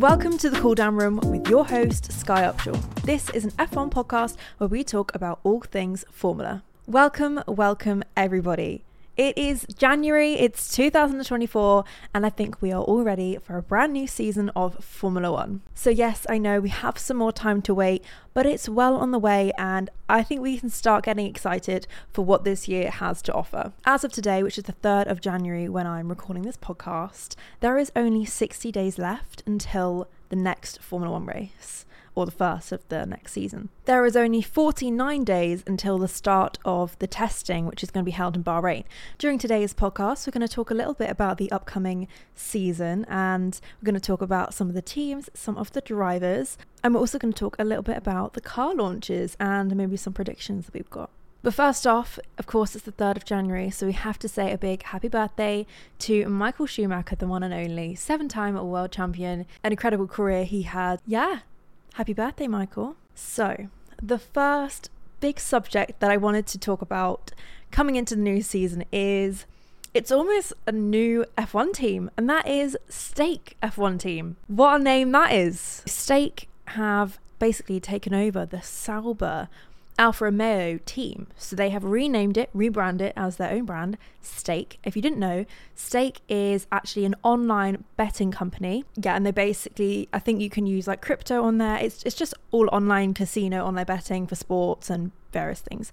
Welcome to the Cooldown Room with your host, Sky Upshaw. This is an F1 podcast where we talk about all things Formula. Welcome, welcome, everybody. It is January, it's 2024, and I think we are all ready for a brand new season of Formula One. So, yes, I know we have some more time to wait, but it's well on the way, and I think we can start getting excited for what this year has to offer. As of today, which is the 3rd of January when I'm recording this podcast, there is only 60 days left until the next Formula One race or the first of the next season. There is only 49 days until the start of the testing, which is going to be held in Bahrain. During today's podcast, we're going to talk a little bit about the upcoming season and we're going to talk about some of the teams, some of the drivers, and we're also going to talk a little bit about the car launches and maybe some predictions that we've got. But first off, of course, it's the 3rd of January, so we have to say a big happy birthday to Michael Schumacher, the one and only seven time world champion. An incredible career he had. Yeah, Happy birthday, Michael. So, the first big subject that I wanted to talk about coming into the new season is it's almost a new F1 team, and that is Stake F1 team. What a name that is! Stake have basically taken over the Sauber Alfa Romeo team. So they have renamed it, rebranded it as their own brand, Stake. If you didn't know, Stake is actually an online betting company. Yeah, and they basically, I think you can use like crypto on there. It's, it's just all online casino, online betting for sports and various things.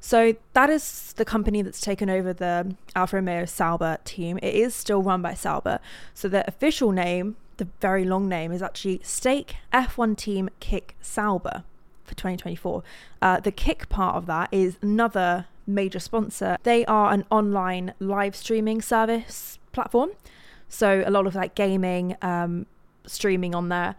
So that is the company that's taken over the Alfa Romeo Sauber team. It is still run by Sauber. So the official name, the very long name, is actually Stake F1 Team Kick Sauber for 2024. Uh, the Kick part of that is another major sponsor. They are an online live streaming service platform. So a lot of like gaming, um, streaming on there.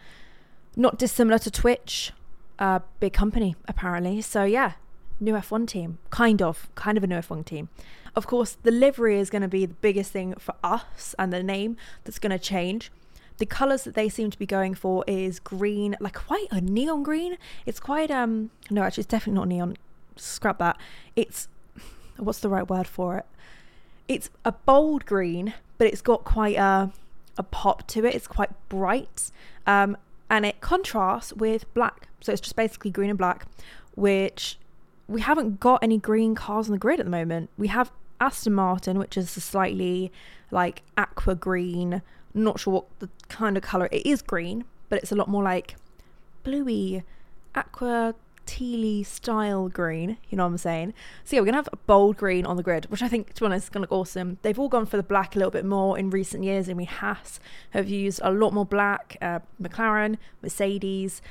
Not dissimilar to Twitch, uh, big company apparently. So yeah, new F1 team, kind of, kind of a new F1 team. Of course, the livery is going to be the biggest thing for us and the name that's going to change. The colours that they seem to be going for is green, like quite a neon green. It's quite um no, actually it's definitely not neon. Scrap that. It's what's the right word for it? It's a bold green, but it's got quite a a pop to it. It's quite bright. Um and it contrasts with black. So it's just basically green and black, which we haven't got any green cars on the grid at the moment. We have Aston Martin, which is a slightly like aqua green not sure what the kind of colour it is green, but it's a lot more like bluey, aqua tealy style green. You know what I'm saying? So yeah, we're gonna have a bold green on the grid, which I think, to be honest, is gonna look awesome. They've all gone for the black a little bit more in recent years. I mean, Haas have used a lot more black. Uh, McLaren, Mercedes,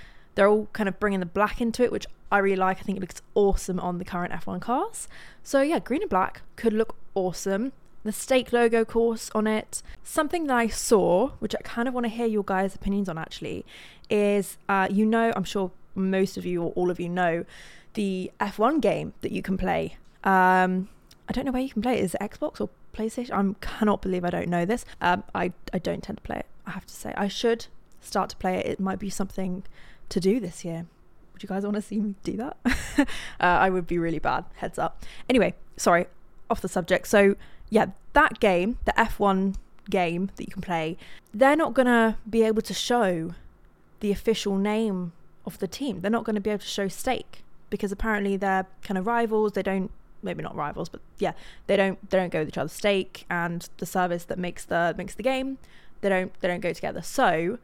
they're all kind of bringing the black into it, which I really like. I think it looks awesome on the current F1 cars. So yeah, green and black could look awesome the stake logo course on it. Something that I saw, which I kind of want to hear your guys' opinions on actually, is uh, you know, I'm sure most of you or all of you know the F1 game that you can play. Um, I don't know where you can play it. Is it Xbox or PlayStation? I cannot believe I don't know this. Um, I, I don't tend to play it, I have to say. I should start to play it. It might be something to do this year. Would you guys want to see me do that? uh, I would be really bad. Heads up. Anyway, sorry, off the subject. So yeah, that game, the F1 game that you can play, they're not going to be able to show the official name of the team. They're not going to be able to show stake because apparently they're kind of rivals. They don't maybe not rivals, but yeah, they don't they don't go with each other. Stake and the service that makes the makes the game, they don't they don't go together. So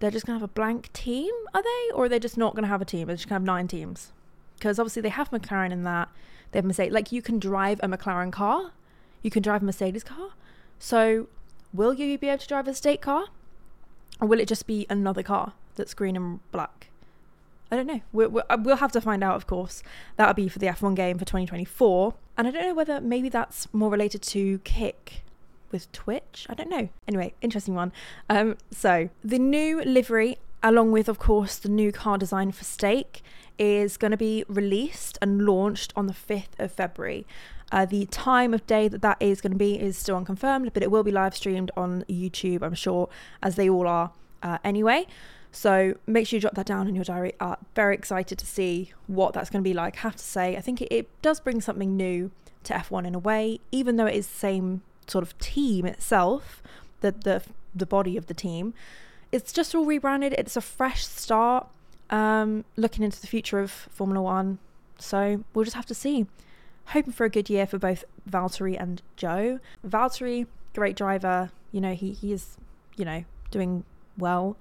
they're just gonna have a blank team, are they? Or are they just not gonna have a team? They're just gonna have nine teams. Because obviously they have McLaren in that. They have Mercedes. Like you can drive a McLaren car, you can drive a Mercedes car. So, will you be able to drive a Stake car? Or will it just be another car that's green and black? I don't know. We'll, we'll, uh, we'll have to find out, of course. That'll be for the F1 game for 2024. And I don't know whether maybe that's more related to Kick with Twitch. I don't know. Anyway, interesting one. Um, so, the new livery, along with, of course, the new car design for Stake, is going to be released and launched on the 5th of February. Uh, the time of day that that is going to be is still unconfirmed, but it will be live streamed on YouTube, I'm sure, as they all are uh, anyway. So make sure you drop that down in your diary. Uh, very excited to see what that's going to be like. I have to say, I think it, it does bring something new to F1 in a way, even though it is the same sort of team itself, the the the body of the team. it's just all rebranded. It's a fresh start, um, looking into the future of Formula One. So we'll just have to see. Hoping for a good year for both Valtteri and Joe. Valtteri, great driver. You know, he, he is, you know, doing well.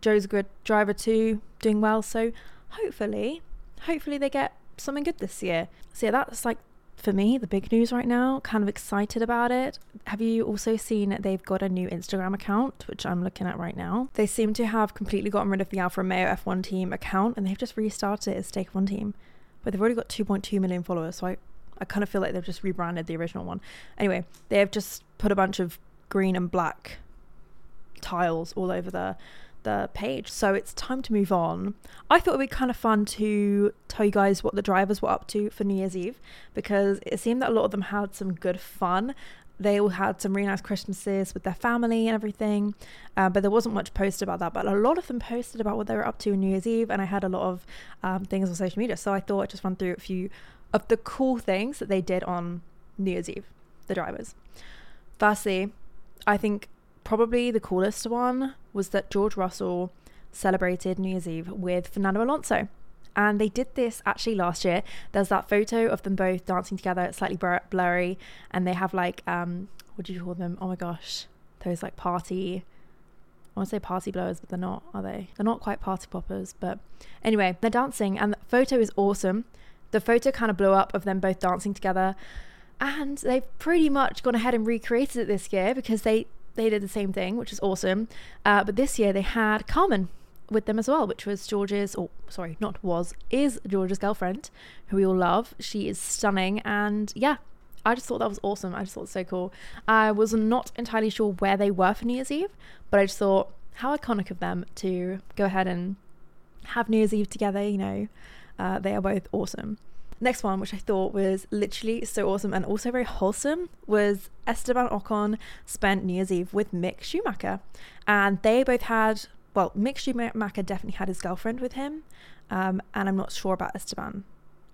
Joe's a good driver too, doing well. So hopefully, hopefully they get something good this year. So yeah, that's like for me the big news right now. Kind of excited about it. Have you also seen they've got a new Instagram account, which I'm looking at right now? They seem to have completely gotten rid of the Alfa Romeo F1 team account and they've just restarted it as Stake One team. But they've already got 2.2 million followers, so I, I kind of feel like they've just rebranded the original one. Anyway, they have just put a bunch of green and black tiles all over the the page. So it's time to move on. I thought it would be kind of fun to tell you guys what the drivers were up to for New Year's Eve because it seemed that a lot of them had some good fun. They all had some really nice Christmases with their family and everything, uh, but there wasn't much posted about that. But a lot of them posted about what they were up to on New Year's Eve, and I had a lot of um, things on social media. So I thought I'd just run through a few of the cool things that they did on New Year's Eve, the drivers. Firstly, I think probably the coolest one was that George Russell celebrated New Year's Eve with Fernando Alonso. And they did this actually last year. There's that photo of them both dancing together. Slightly blurry, and they have like um, what do you call them? Oh my gosh, those like party. I want to say party blowers, but they're not, are they? They're not quite party poppers. But anyway, they're dancing, and the photo is awesome. The photo kind of blew up of them both dancing together, and they've pretty much gone ahead and recreated it this year because they they did the same thing, which is awesome. Uh, but this year they had Carmen with them as well, which was George's, or sorry, not was, is George's girlfriend, who we all love. She is stunning, and yeah, I just thought that was awesome. I just thought so cool. I was not entirely sure where they were for New Year's Eve, but I just thought how iconic of them to go ahead and have New Year's Eve together. You know, uh, they are both awesome. Next one, which I thought was literally so awesome and also very wholesome, was Esteban Ocon spent New Year's Eve with Mick Schumacher. And they both had, well, Mick Schumacher definitely had his girlfriend with him. Um, and I'm not sure about Esteban.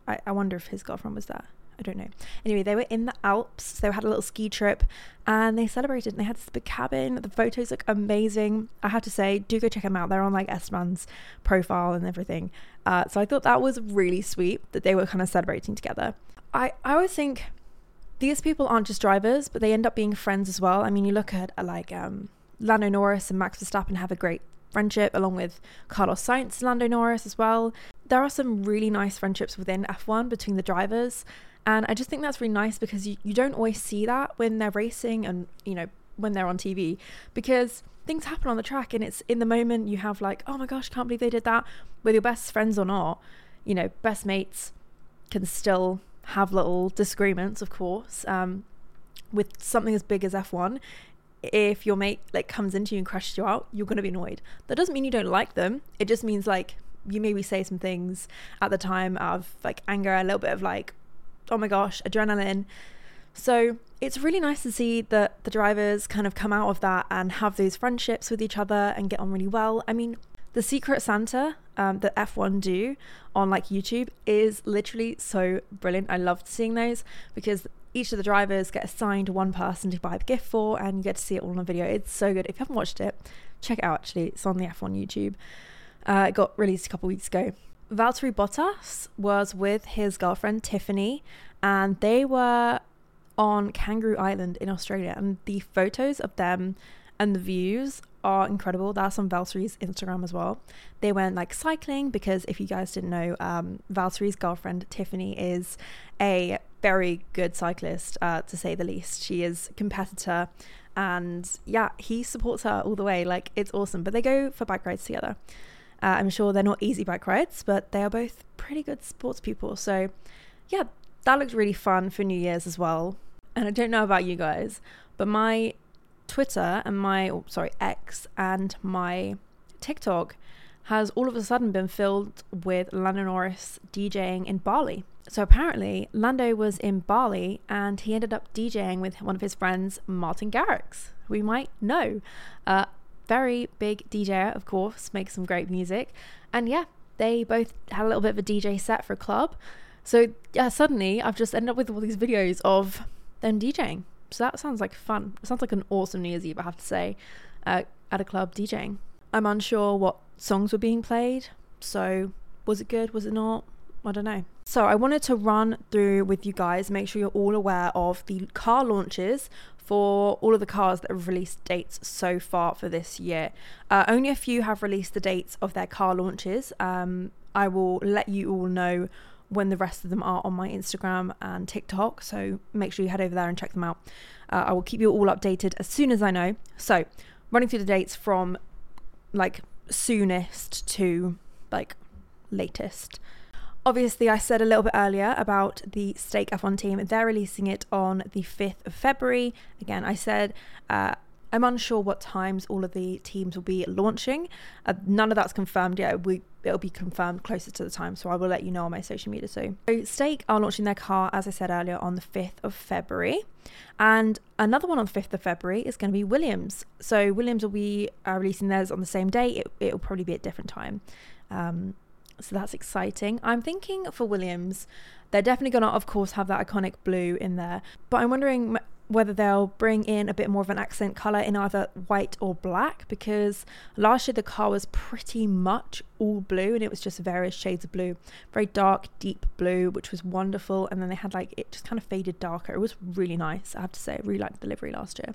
I, I wonder if his girlfriend was there. I don't know. Anyway, they were in the Alps. So they had a little ski trip and they celebrated and they had this big cabin. The photos look amazing. I have to say, do go check them out. They're on like Esteban's profile and everything. Uh, so I thought that was really sweet that they were kind of celebrating together. I, I always think these people aren't just drivers, but they end up being friends as well. I mean, you look at uh, like um, Lando Norris and Max Verstappen have a great friendship, along with Carlos Sainz and Lando Norris as well. There are some really nice friendships within F1 between the drivers. And I just think that's really nice because you, you don't always see that when they're racing and, you know, when they're on TV because things happen on the track and it's in the moment you have like, oh my gosh, can't believe they did that. Whether your best friends or not, you know, best mates can still have little disagreements, of course. Um, with something as big as F1, if your mate like comes into you and crashes you out, you're going to be annoyed. That doesn't mean you don't like them. It just means like you maybe say some things at the time of like anger, a little bit of like, oh my gosh, adrenaline. So it's really nice to see that the drivers kind of come out of that and have those friendships with each other and get on really well. I mean, the Secret Santa um, that F1 do on like YouTube is literally so brilliant. I loved seeing those because each of the drivers get assigned one person to buy the gift for and you get to see it all on a video. It's so good. If you haven't watched it, check it out actually. It's on the F1 YouTube. Uh, it got released a couple weeks ago. Valtteri Bottas was with his girlfriend Tiffany, and they were on Kangaroo Island in Australia. And the photos of them and the views are incredible. That's on Valtteri's Instagram as well. They went like cycling because if you guys didn't know, um, Valtteri's girlfriend Tiffany is a very good cyclist, uh, to say the least. She is a competitor, and yeah, he supports her all the way. Like it's awesome. But they go for bike rides together. Uh, I'm sure they're not easy bike rides, but they are both pretty good sports people. So, yeah, that looked really fun for New Year's as well. And I don't know about you guys, but my Twitter and my, oh, sorry, X and my TikTok has all of a sudden been filled with Lando Norris DJing in Bali. So apparently, Lando was in Bali and he ended up DJing with one of his friends, Martin Garrix, we might know. Uh, very big DJ, of course, makes some great music. And yeah, they both had a little bit of a DJ set for a club. So yeah, suddenly I've just ended up with all these videos of them DJing. So that sounds like fun. It sounds like an awesome New Year's Eve, I have to say, uh, at a club DJing. I'm unsure what songs were being played. So, was it good? Was it not? I don't know. So, I wanted to run through with you guys, make sure you're all aware of the car launches for all of the cars that have released dates so far for this year. Uh, only a few have released the dates of their car launches. Um, I will let you all know when the rest of them are on my Instagram and TikTok. So make sure you head over there and check them out. Uh, I will keep you all updated as soon as I know. So, running through the dates from like soonest to like latest. Obviously, I said a little bit earlier about the Stake F1 team. They're releasing it on the 5th of February. Again, I said uh, I'm unsure what times all of the teams will be launching. Uh, none of that's confirmed yet. We, it'll be confirmed closer to the time, so I will let you know on my social media soon. So, Stake are launching their car, as I said earlier, on the 5th of February. And another one on the 5th of February is going to be Williams. So, Williams will be uh, releasing theirs on the same day. It, it'll probably be at different time. Um, so that's exciting. I'm thinking for Williams, they're definitely going to, of course, have that iconic blue in there. But I'm wondering whether they'll bring in a bit more of an accent color in either white or black because last year the car was pretty much all blue and it was just various shades of blue. Very dark deep blue which was wonderful and then they had like it just kind of faded darker. It was really nice i have to say. I really liked the delivery last year.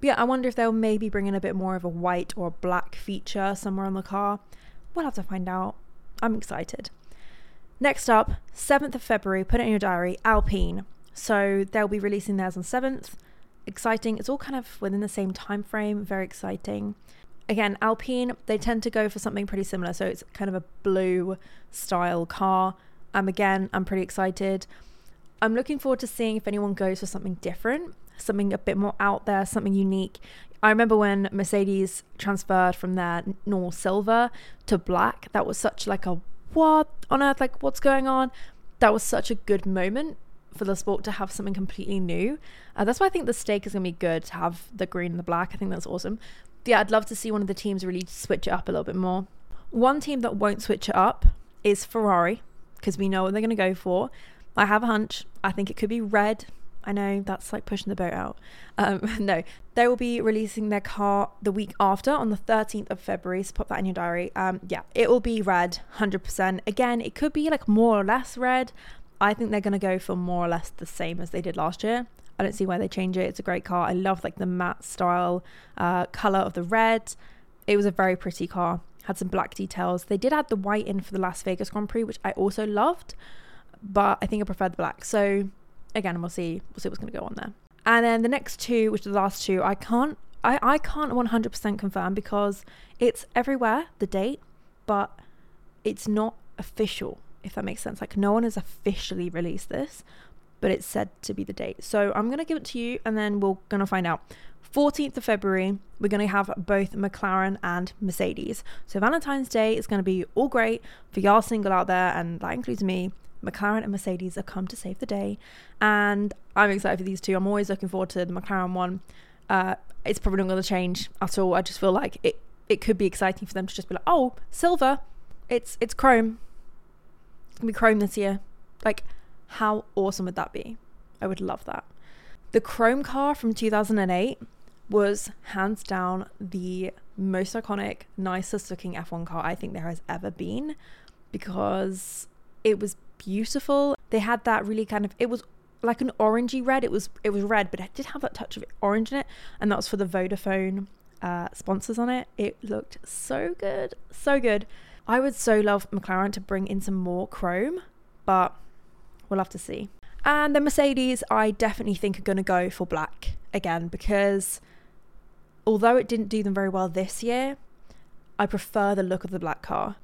But yeah i wonder if they'll maybe bring in a bit more of a white or black feature somewhere on the car. We'll have to find out i'm excited next up 7th of february put it in your diary alpine so they'll be releasing theirs on 7th. Exciting. It's all kind of within the same time frame. Very exciting. Again, Alpine, they tend to go for something pretty similar. So it's kind of a blue style car. Um, again, I'm pretty excited. I'm looking forward to seeing if anyone goes for something different, something a bit more out there, something unique. I remember when Mercedes transferred from their normal silver to black. That was such like a what on earth? Like what's going on? That was such a good moment for the sport to have something completely new. Uh, that's why I think the stake is going to be good to have the green and the black. I think that's awesome. But yeah, I'd love to see one of the teams really switch it up a little bit more. One team that won't switch it up is Ferrari because we know what they're going to go for. I have a hunch. I think it could be red. I know that's like pushing the boat out. Um, no, they will be releasing their car the week after on the 13th of February. So pop that in your diary. Um, yeah, it will be red, 100%. Again, it could be like more or less red. I think they're going to go for more or less the same as they did last year. I don't see why they change it. It's a great car. I love like the matte style uh, color of the red. It was a very pretty car. Had some black details. They did add the white in for the Las Vegas Grand Prix, which I also loved, but I think I prefer the black. So again, we'll see. We'll see what's going to go on there. And then the next two, which are the last two, I can't. I, I can't 100% confirm because it's everywhere, the date, but it's not official if that makes sense. Like no one has officially released this, but it's said to be the date. So I'm gonna give it to you, and then we're gonna find out. 14th of February, we're going to have both McLaren and Mercedes. So Valentine's Day is going to be all great for y'all single out there, and that includes me. McLaren and Mercedes have come to save the day, and I'm excited for these two. I'm always looking forward to the McLaren one. Uh, it's probably not going to change at all. I just feel like it it could be exciting for them to just be like, oh, silver, it's it's chrome, gonna be Chrome this year. Like, how awesome would that be? I would love that. The Chrome car from 2008 was hands down the most iconic, nicest looking F1 car I think there has ever been because it was beautiful. They had that really kind of it was like an orangey red. It was it was red, but it did have that touch of orange in it, and that was for the Vodafone uh, sponsors on it. It looked so good, so good. I would so love McLaren to bring in some more chrome, but we'll have to see. And the Mercedes, I definitely think are going to go for black again because although it didn't do them very well this year, I prefer the look of the black car.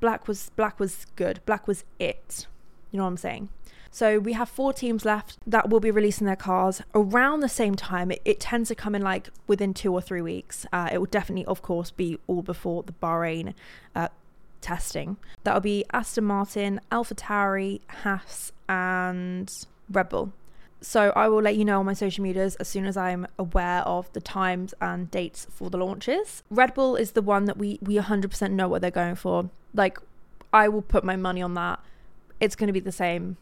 Black was black was good. Black was it. You know what I'm saying? So we have four teams left that will be releasing their cars around the same time. It, it tends to come in like within two or three weeks. Uh, it will definitely, of course, be all before the Bahrain uh, testing. That'll be Aston Martin, AlphaTauri, Haas, and Red Bull. So I will let you know on my social medias as soon as I'm aware of the times and dates for the launches. Red Bull is the one that we we 100% know what they're going for. Like I will put my money on that. It's going to be the same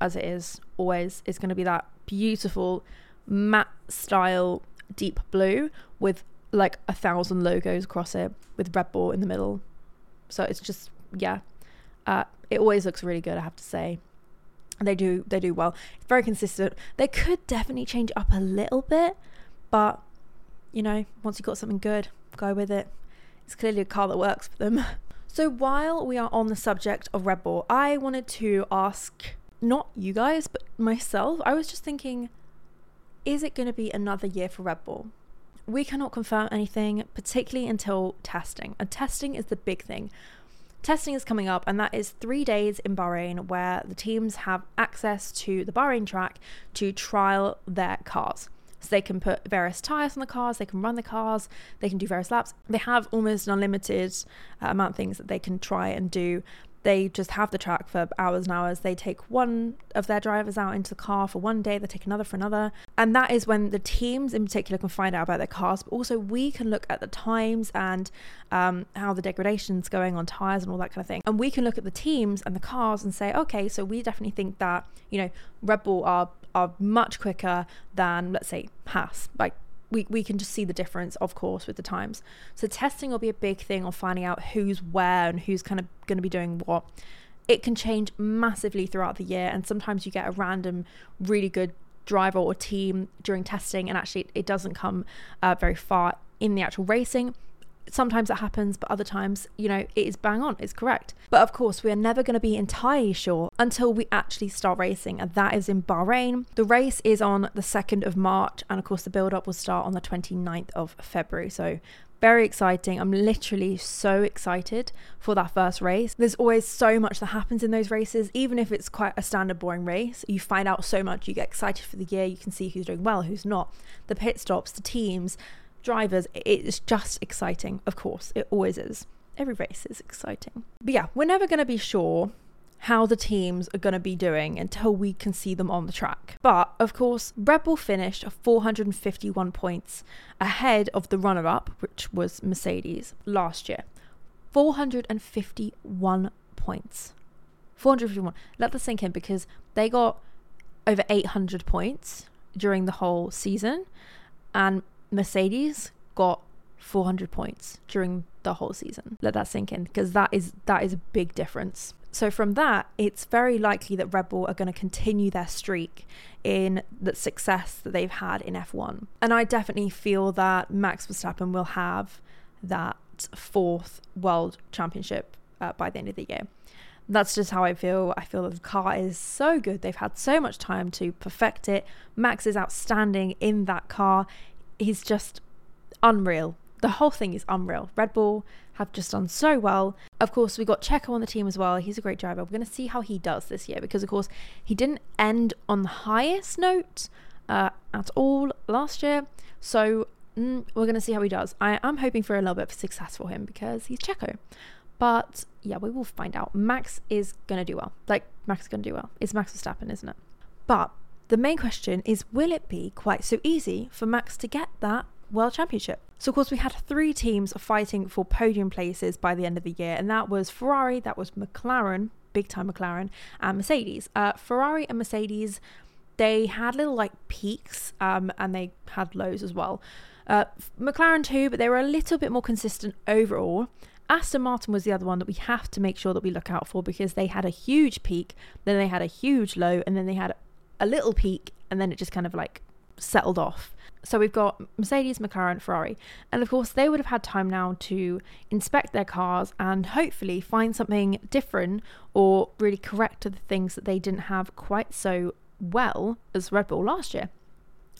as it is always. It's going to be that beautiful matte style deep blue with like a thousand logos across it with Red Bull in the middle. So it's just yeah, uh, it always looks really good. I have to say. They do they do well. It's very consistent. They could definitely change up a little bit, but you know, once you've got something good, go with it. It's clearly a car that works for them. So while we are on the subject of Red Bull, I wanted to ask not you guys, but myself. I was just thinking, is it going to be another year for Red Bull? We cannot confirm anything, particularly until testing. And testing is the big thing. Testing is coming up, and that is three days in Bahrain where the teams have access to the Bahrain track to trial their cars. So they can put various tires on the cars, they can run the cars, they can do various laps. They have almost an unlimited uh, amount of things that they can try and do they just have the track for hours and hours. They take one of their drivers out into the car for one day, they take another for another. And that is when the teams in particular can find out about their cars, but also we can look at the times and um, how the degradation's going on tyres and all that kind of thing. And we can look at the teams and the cars and say, okay, so we definitely think that, you know, Red Bull are are much quicker than let's say Haas. Like we, we can just see the difference, of course, with the times. So testing will be a big thing on finding out who's where and who's kind of going to be doing what. It can change massively throughout the year, and sometimes you get a random, really good driver or team during testing, and actually it doesn't come uh, very far in the actual racing sometimes that happens, but other times, you know, it is bang on, it's correct. But of course, we are never going to be entirely sure until we actually start racing, and that is in Bahrain. The race is on the 2nd of March, and of course, the build up will start on the 29th of February. So, very exciting. I'm literally so excited for that first race. There's always so much that happens in those races, even if it's quite a standard boring race. You find out so much, you get excited for the year, you can see who's doing well, who's not, the pit stops, the teams, drivers, it's just exciting. Of course, it always is. Every race is exciting. But yeah, we're never going to be sure how the teams are going to be doing until we can see them on the track. But of course, Red Bull finished 451 points ahead of the runner up, which was Mercedes last year. 451 points. 451. Let that sink in because they got over 800 points during the whole season, and Mercedes got 400 points during the whole season. Let that sink in because that is that is a big difference. So from that, it's very likely that Red Bull are going to continue their streak in the success that they've had in F1. And I definitely feel that Max Verstappen will have that fourth world championship uh, by the end of the year. That's just how I feel. I feel that the car is so good. They've had so much time to perfect it. Max is outstanding in that car he's just unreal. The whole thing is unreal. Red Bull have just done so well. Of course, we got Checo on the team as well. He's a great driver. We're going to see how he does this year because, of course, he didn't end on the highest note uh, at all last year. So mm, we're going to see how he does. I am hoping for a little bit of success for him because he's Checo. But yeah, we will find out. Max is going to do well. Like, Max is going to do well. It's Max Verstappen, isn't it? But the main question is will it be quite so easy for Max to get that World Championship? So, of course, we had three teams fighting for podium places by the end of the year, and that was Ferrari, that was McLaren, big time McLaren, and Mercedes. Uh, Ferrari and Mercedes, they had little like peaks um, and they had lows as well. Uh, McLaren too, but they were a little bit more consistent overall. Aston Martin was the other one that we have to make sure that we look out for because they had a huge peak, then they had a huge low, and then they had a little peak and then it just kind of like settled off. So we've got Mercedes, McLaren, Ferrari. And of course, they would have had time now to inspect their cars and hopefully find something different or really correct the things that they didn't have quite so well as Red Bull last year.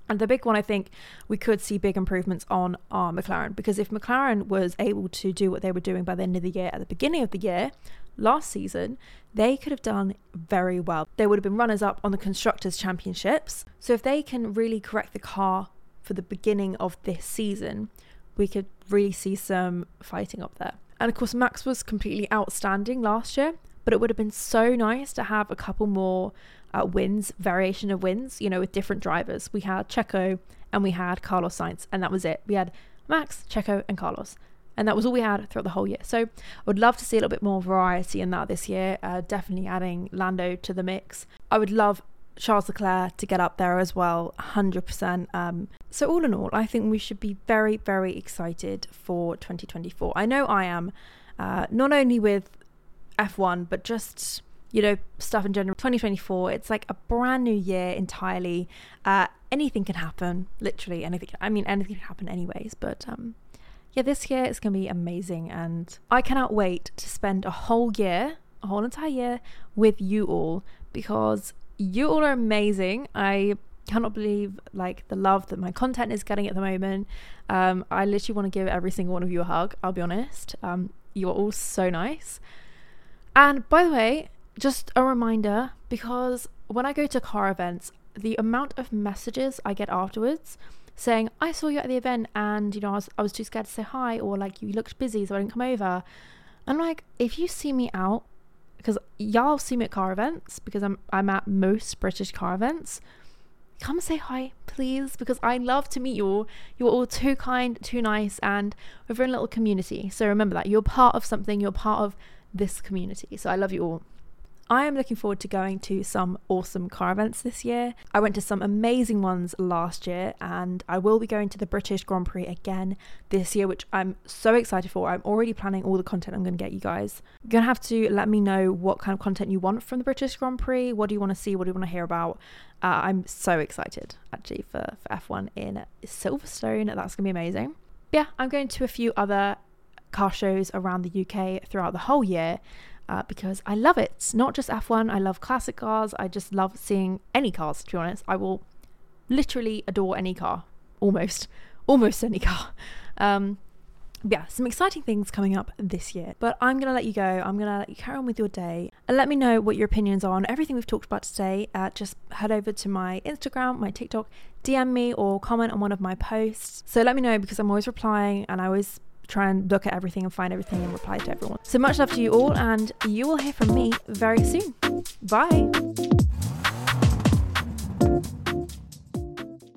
And the big one, I think, we could see big improvements on our McLaren because if McLaren was able to do what they were doing by the end of the year at the beginning of the year, last season, they could have done very well. They would have been runners up on the Constructors' Championships. So if they can really correct the car for the beginning of this season, we could really see some fighting up there. And of course, Max was completely outstanding last year, but it would have been so nice to have a couple more uh, wins, variation of wins, you know, with different drivers. We had Checo and we had Carlos Sainz, and that was it. We had Max, Checo, and Carlos. And that was all we had throughout the whole year. So I would love to see a little bit more variety in that this year. Uh, definitely adding Lando to the mix. I would love Charles Leclerc to get up there as well, 100%. Um, so, all in all, I think we should be very, very excited for 2024. I know I am, uh, not only with F1, but just, you know, stuff in general. 2024, it's like a brand new year entirely. Uh, anything can happen, literally anything. I mean, anything can happen, anyways, but. Um, yeah, this year is going to be amazing, and I cannot wait to spend a whole year, a whole entire year with you all because you all are amazing. I cannot believe like the love that my content is getting at the moment. Um, I literally want to give every single one of you a hug. I'll be honest. Um, you are all so nice. And by the way, just a reminder because when I go to car events, the amount of messages I get afterwards saying, I saw you at the event and, you know, I was, I was too scared to say hi, or like you looked busy, so I didn't come over. I'm like, if you see me out because y'all see me at car events because I'm I'm at most British car events. Come say hi, please, because I love to meet you all. You're all too kind, too nice, and we're in a little community. So remember that you're part of something. You're part of this community. So I love you all. I am looking forward to going to some awesome car events this year. I went to some amazing ones last year, and I will be going to the British Grand Prix again this year, which I'm so excited for. I'm already planning all the content I'm going to get you guys. You're going to have to let me know what kind of content you want from the British Grand Prix. What do you want to see? What do you want to hear about? Uh, I'm so excited actually for, for F1 in Silverstone. That's going to be amazing. Yeah, I'm going to a few other car shows around the UK throughout the whole year uh, because I love it. Not just F1, I love classic cars. I just love seeing any cars, to be honest. I will literally adore any car, almost, almost any car. Um, yeah, some exciting things coming up this year. But I'm going to let you go. I'm going to let you carry on with your day and let me know what your opinions are on everything we've talked about today. Uh, just head over to my Instagram, my TikTok, DM me or comment on one of my posts. So let me know because I'm always replying and I always try and look at everything and find everything and reply to everyone. So much love to you all, and you will hear from me very soon. Bye.